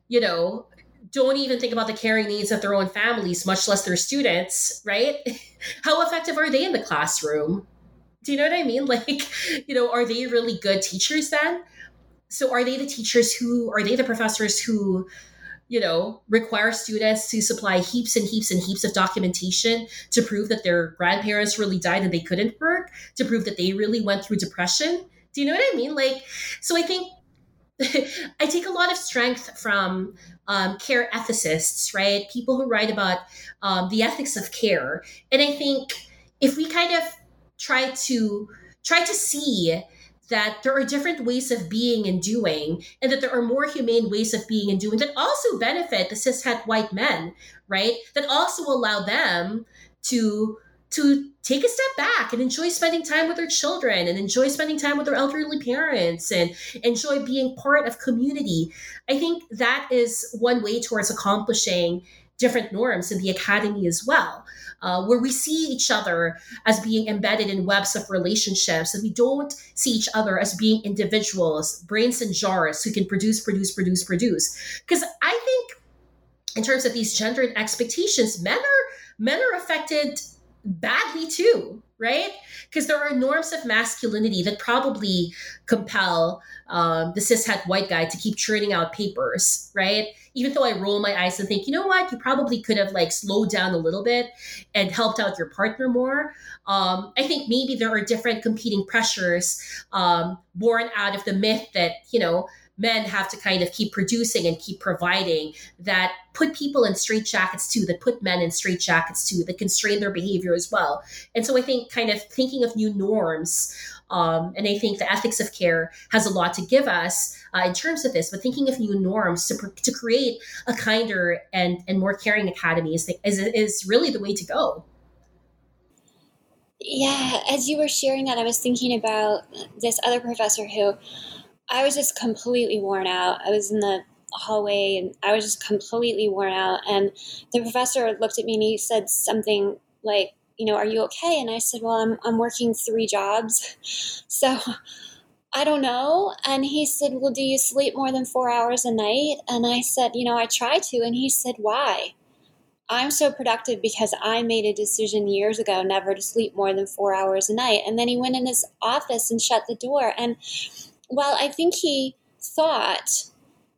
S3: you know, don't even think about the caring needs of their own families, much less their students, right? How effective are they in the classroom? Do you know what I mean? Like, you know, are they really good teachers then? So are they the teachers who are they the professors who you know, require students to supply heaps and heaps and heaps of documentation to prove that their grandparents really died and they couldn't work, to prove that they really went through depression. Do you know what I mean? Like, so I think I take a lot of strength from um, care ethicists, right? People who write about um, the ethics of care. And I think if we kind of try to try to see that there are different ways of being and doing, and that there are more humane ways of being and doing that also benefit the cishet white men, right? That also allow them to to take a step back and enjoy spending time with their children and enjoy spending time with their elderly parents and enjoy being part of community. I think that is one way towards accomplishing different norms in the academy as well uh, where we see each other as being embedded in webs of relationships and we don't see each other as being individuals, brains and jars who can produce, produce, produce, produce. Because I think in terms of these gendered expectations, men are men are affected badly too right? Because there are norms of masculinity that probably compel um, the cishet white guy to keep churning out papers, right? Even though I roll my eyes and think, you know what, you probably could have like slowed down a little bit and helped out your partner more. Um, I think maybe there are different competing pressures um, born out of the myth that, you know, men have to kind of keep producing and keep providing that put people in straitjackets too, that put men in straitjackets too, that constrain their behavior as well. And so I think kind of thinking of new norms, um, and I think the ethics of care has a lot to give us uh, in terms of this, but thinking of new norms to, to create a kinder and, and more caring academy is, is, is really the way to go.
S2: Yeah, as you were sharing that, I was thinking about this other professor who I was just completely worn out. I was in the hallway and I was just completely worn out. And the professor looked at me and he said something like, you know, are you okay? And I said, well, I'm, I'm working three jobs. So I don't know. And he said, well, do you sleep more than four hours a night? And I said, you know, I try to. And he said, why? I'm so productive because I made a decision years ago never to sleep more than four hours a night. And then he went in his office and shut the door. And while I think he thought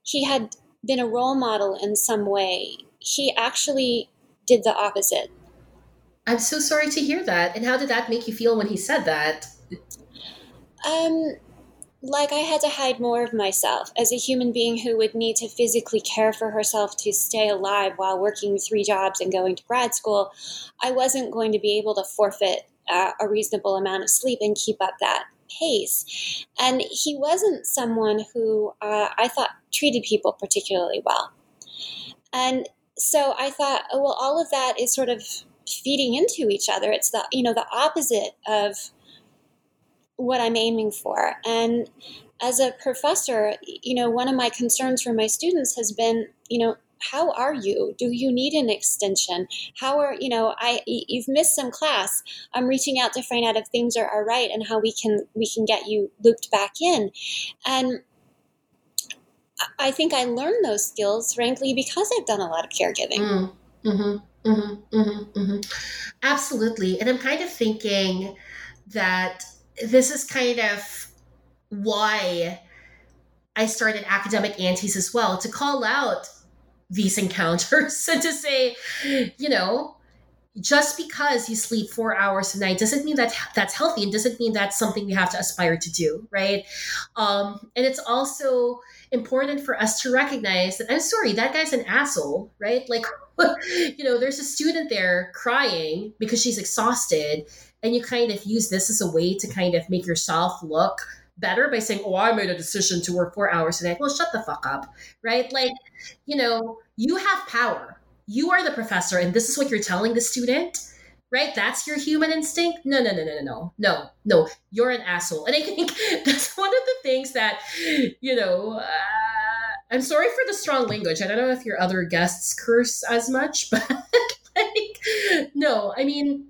S2: he had been a role model in some way, he actually did the opposite.
S3: I'm so sorry to hear that. And how did that make you feel when he said that?
S2: Um, like I had to hide more of myself as a human being who would need to physically care for herself to stay alive while working three jobs and going to grad school. I wasn't going to be able to forfeit uh, a reasonable amount of sleep and keep up that pace. And he wasn't someone who uh, I thought treated people particularly well. And so I thought, oh, well, all of that is sort of feeding into each other. It's the, you know, the opposite of what I'm aiming for. And as a professor, you know, one of my concerns for my students has been, you know, how are you? Do you need an extension? How are you know i you've missed some class. I'm reaching out to find out if things are all right and how we can we can get you looped back in. And i think i learned those skills frankly because i've done a lot of caregiving. Mm, mm-hmm,
S3: mm-hmm, mm-hmm, mm-hmm. absolutely and i'm kind of thinking that this is kind of why I started academic aunties as well to call out these encounters and to say, you know, just because you sleep four hours a night doesn't mean that that's healthy and doesn't mean that's something we have to aspire to do, right? Um, and it's also important for us to recognize that I'm sorry, that guy's an asshole, right? Like, you know, there's a student there crying because she's exhausted, and you kind of use this as a way to kind of make yourself look better by saying, "Oh, I made a decision to work four hours a day." Well, shut the fuck up, right? Like, you know, you have power. You are the professor, and this is what you're telling the student, right? That's your human instinct. No, no, no, no, no, no, no, no. You're an asshole, and I think that's one of the things that, you know. Uh, I'm sorry for the strong language. I don't know if your other guests curse as much, but like, no, I mean,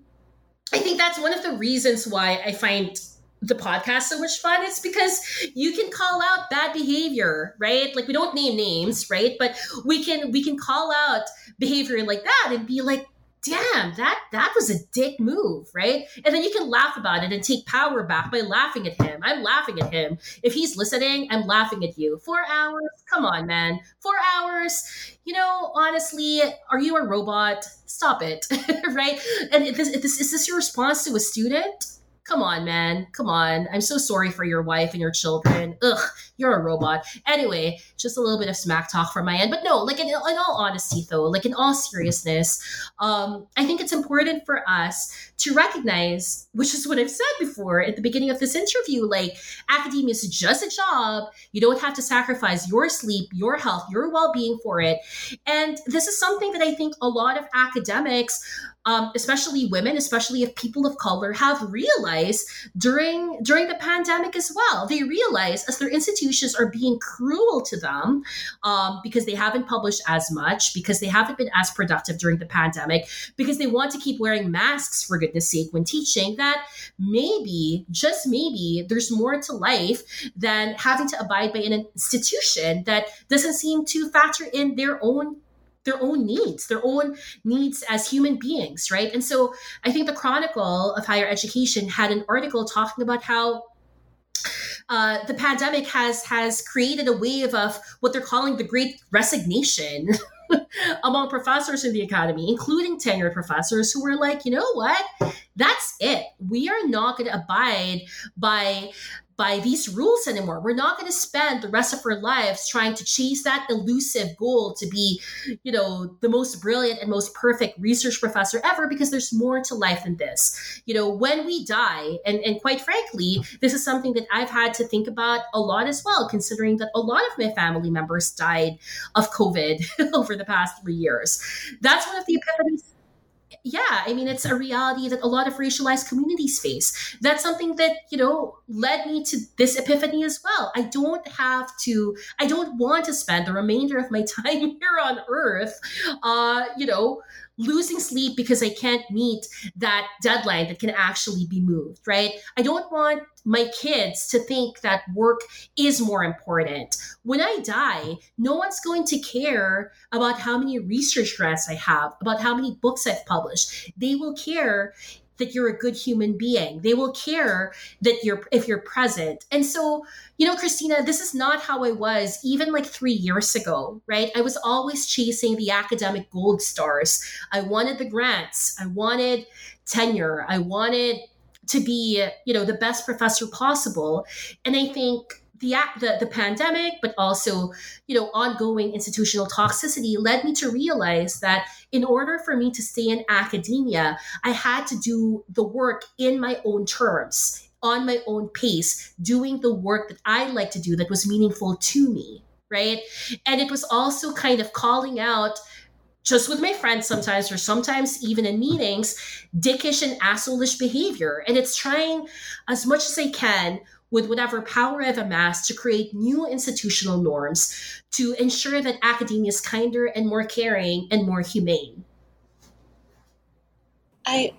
S3: I think that's one of the reasons why I find the podcast so much fun it's because you can call out bad behavior right? Like we don't name names right? But we can we can call out behavior like that and be like damn that that was a dick move right? And then you can laugh about it and take power back by laughing at him. I'm laughing at him. If he's listening i'm laughing at you. Four hours come on man. Four hours. You know honestly are you a robot? Stop it right? And this, this, is this your response to a student come on, man, come on. I'm so sorry for your wife and your children. Ugh, you're a robot. Anyway, just a little bit of smack talk from my end. But no, like in, in all honesty, though, like in all seriousness, um, I think it's important for us to recognize, which is what I've said before at the beginning of this interview, like academia is just a job. You don't have to sacrifice your sleep, your health, your well being for it. And this is something that I think a lot of academics um, especially women, especially if people of color have realized during during the pandemic as well. They realize as their institutions are being cruel to them um, because they haven't published as much, because they haven't been as productive during the pandemic, because they want to keep wearing masks for goodness sake when teaching. That maybe, just maybe, there's more to life than having to abide by an institution that doesn't seem to factor in their own their own needs, their own needs as human beings, right? And so I think the Chronicle of Higher Education had an article talking about how uh, the pandemic has has created a wave of what they're calling the Great Resignation. among professors in the academy, including tenured professors who were like, you know what? That's it. We are not going to abide by by these rules anymore. We're not going to spend the rest of our lives trying to chase that elusive goal to be, you know, the most brilliant and most perfect research professor ever because there's more to life than this. You know, when we die, and, and quite frankly, this is something that I've had to think about a lot as well, considering that a lot of my family members died of COVID over the past three years. That's one of the epiphanies yeah, I mean, it's a reality that a lot of racialized communities face. That's something that, you know, led me to this epiphany as well. I don't have to, I don't want to spend the remainder of my time here on earth, uh, you know, losing sleep because I can't meet that deadline that can actually be moved, right? I don't want my kids to think that work is more important. When I die, no one's going to care about how many research grants I have, about how many books I've published. They will care that you're a good human being. They will care that you're if you're present. And so, you know, Christina, this is not how I was even like 3 years ago, right? I was always chasing the academic gold stars. I wanted the grants. I wanted tenure. I wanted to be, you know, the best professor possible. And I think the, the the pandemic, but also you know ongoing institutional toxicity led me to realize that in order for me to stay in academia, I had to do the work in my own terms, on my own pace, doing the work that I like to do that was meaningful to me, right? And it was also kind of calling out just with my friends sometimes, or sometimes even in meetings, dickish and assholeish behavior. And it's trying as much as I can with whatever power I've amassed to create new institutional norms to ensure that academia is kinder and more caring and more humane.
S2: I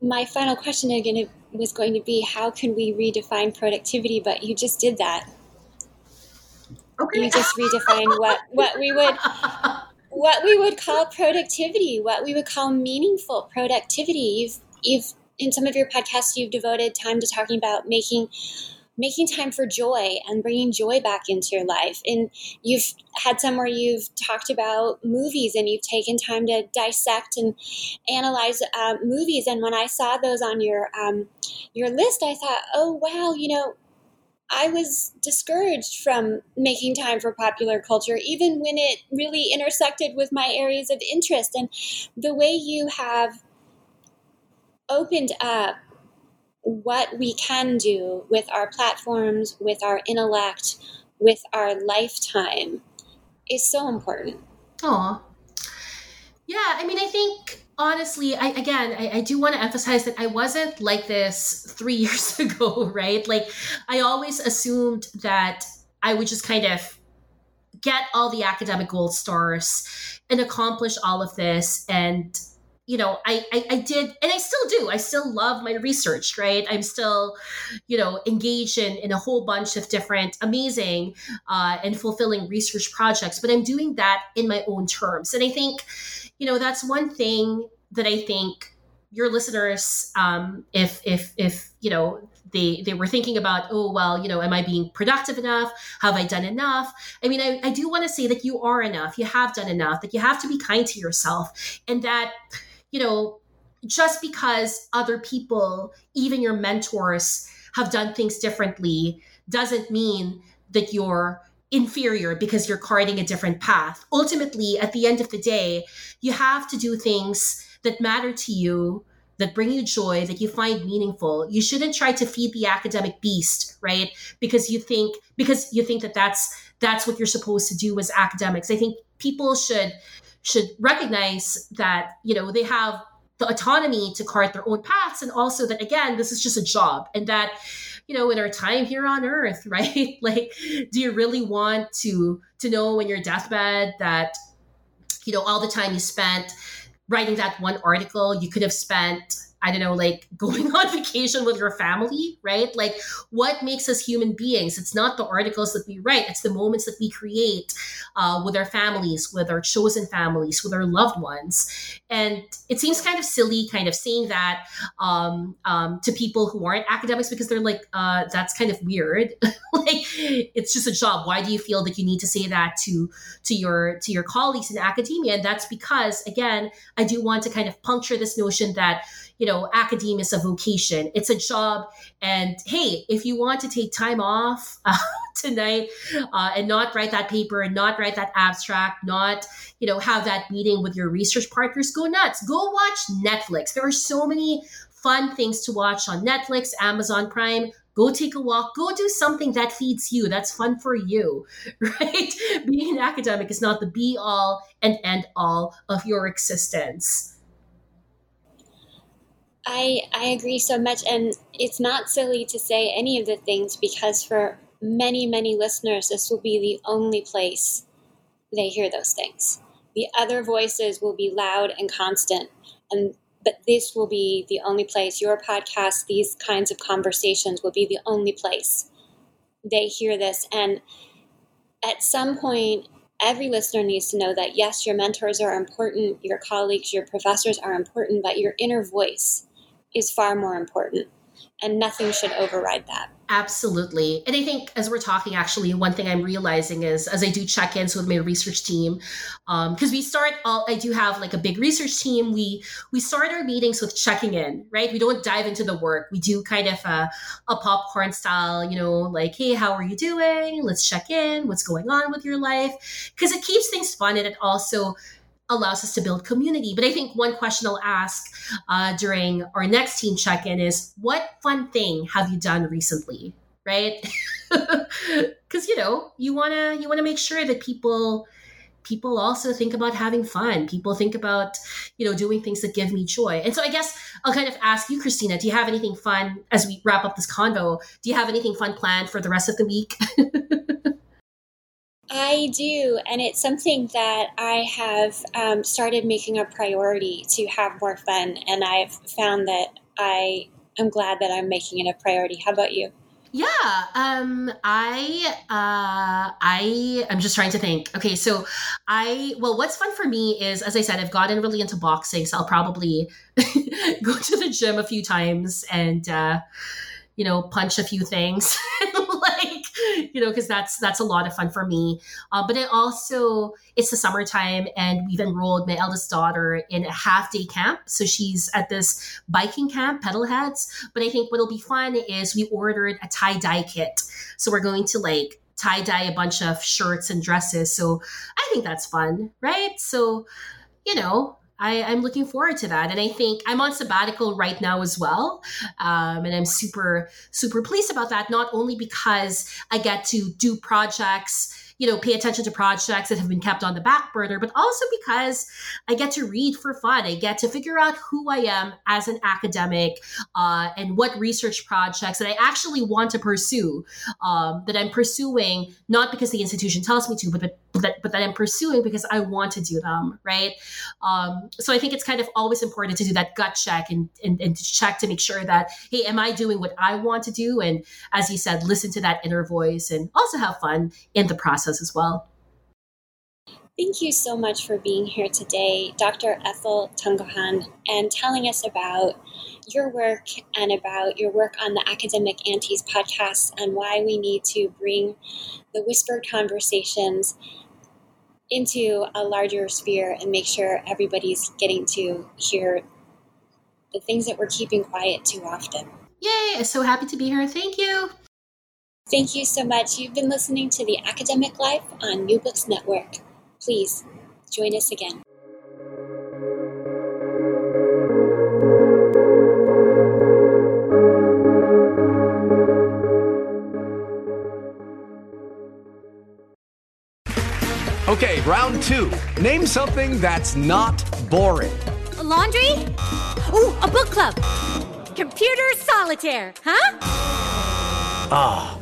S2: my final question again was going to be how can we redefine productivity but you just did that okay. you just redefined what what we would what we would call productivity what we would call meaningful productivity you've you've in some of your podcasts you've devoted time to talking about making making time for joy and bringing joy back into your life and you've had some where you've talked about movies and you've taken time to dissect and analyze uh, movies and when i saw those on your um, your list i thought oh wow you know I was discouraged from making time for popular culture, even when it really intersected with my areas of interest. And the way you have opened up what we can do with our platforms, with our intellect, with our lifetime is so important.
S3: Oh, yeah. I mean, I think honestly, I again, I, I do want to emphasize that I wasn't like this three years ago, right? Like, I always assumed that I would just kind of get all the academic gold stars and accomplish all of this and you know, I, I, I did, and I still do. I still love my research, right? I'm still, you know, engaged in in a whole bunch of different amazing uh, and fulfilling research projects. But I'm doing that in my own terms, and I think, you know, that's one thing that I think your listeners, um, if if if you know they they were thinking about oh well you know am i being productive enough have i done enough i mean i, I do want to say that you are enough you have done enough that you have to be kind to yourself and that you know, just because other people, even your mentors, have done things differently doesn't mean that you're inferior because you're carting a different path. Ultimately, at the end of the day, you have to do things that matter to you, that bring you joy, that you find meaningful. You shouldn't try to feed the academic beast, right? Because you think because you think that that's that's what you're supposed to do as academics. I think people should should recognize that, you know, they have the autonomy to cart their own paths and also that again, this is just a job and that you know in our time here on earth right? Like do you really want to to know when your deathbed that you know all the time you spent writing that one article you could have spent I don't know, like going on vacation with your family, right? Like, what makes us human beings? It's not the articles that we write, it's the moments that we create uh, with our families, with our chosen families, with our loved ones. And it seems kind of silly, kind of saying that um, um, to people who aren't academics because they're like, uh, that's kind of weird. like, it's just a job. Why do you feel that you need to say that to to your to your colleagues in academia? And that's because, again, I do want to kind of puncture this notion that you know, academia is a vocation. It's a job. And hey, if you want to take time off uh, tonight uh, and not write that paper and not write that abstract, not, you know, have that meeting with your research partners, go nuts. Go watch Netflix. There are so many fun things to watch on Netflix, Amazon Prime. Go take a walk. Go do something that feeds you. That's fun for you, right? Being an academic is not the be all and end all of your existence.
S2: I I agree so much, and it's not silly to say any of the things because for many many listeners, this will be the only place they hear those things. The other voices will be loud and constant, and but this will be the only place. Your podcast, these kinds of conversations, will be the only place they hear this, and at some point every listener needs to know that yes, your mentors are important, your colleagues, your professors are important, but your inner voice is far more important and nothing should override that.
S3: Absolutely. And I think as we're talking, actually, one thing I'm realizing is as I do check ins with my research team, because um, we start, all, I do have like a big research team. We we start our meetings with checking in, right? We don't dive into the work. We do kind of a, a popcorn style, you know, like, hey, how are you doing? Let's check in. What's going on with your life? Because it keeps things fun and it also allows us to build community. But I think one question I'll ask uh, during our next team check in is what fun thing have you done recently? Right? Because, you know, you want to you want to make sure that people people also think about having fun people think about you know doing things that give me joy and so i guess i'll kind of ask you christina do you have anything fun as we wrap up this convo do you have anything fun planned for the rest of the week
S2: I do, and it's something that I have um, started making a priority to have more fun, and I've found that I am glad that I'm making it a priority. How about you?
S3: Yeah, um, I, uh, I, I'm just trying to think. Okay, so I, well, what's fun for me is, as I said, I've gotten really into boxing, so I'll probably go to the gym a few times and, uh, you know, punch a few things you know, because that's that's a lot of fun for me. Uh, but it also it's the summertime, and we've enrolled my eldest daughter in a half day camp. So she's at this biking camp, Pedalheads. But I think what'll be fun is we ordered a tie dye kit. So we're going to like tie dye a bunch of shirts and dresses. So I think that's fun, right? So you know, I, am looking forward to that. And I think I'm on sabbatical right now as well. Um, and I'm super, super pleased about that, not only because I get to do projects you know, pay attention to projects that have been kept on the back burner, but also because I get to read for fun. I get to figure out who I am as an academic uh, and what research projects that I actually want to pursue, um, that I'm pursuing, not because the institution tells me to, but, but, that, but that I'm pursuing because I want to do them, right? Um, so I think it's kind of always important to do that gut check and, and, and check to make sure that, hey, am I doing what I want to do? And as you said, listen to that inner voice and also have fun in the process process as well.
S2: Thank you so much for being here today, Dr. Ethel Tungohan, and telling us about your work and about your work on the Academic Aunties podcast and why we need to bring the whispered conversations into a larger sphere and make sure everybody's getting to hear the things that we're keeping quiet too often.
S3: Yay! So happy to be here. Thank you.
S2: Thank you so much. You've been listening to The Academic Life on New Books Network. Please join us again.
S4: Okay, round two. Name something that's not boring.
S5: A laundry? Ooh, a book club. Computer solitaire, huh?
S4: Ah, oh,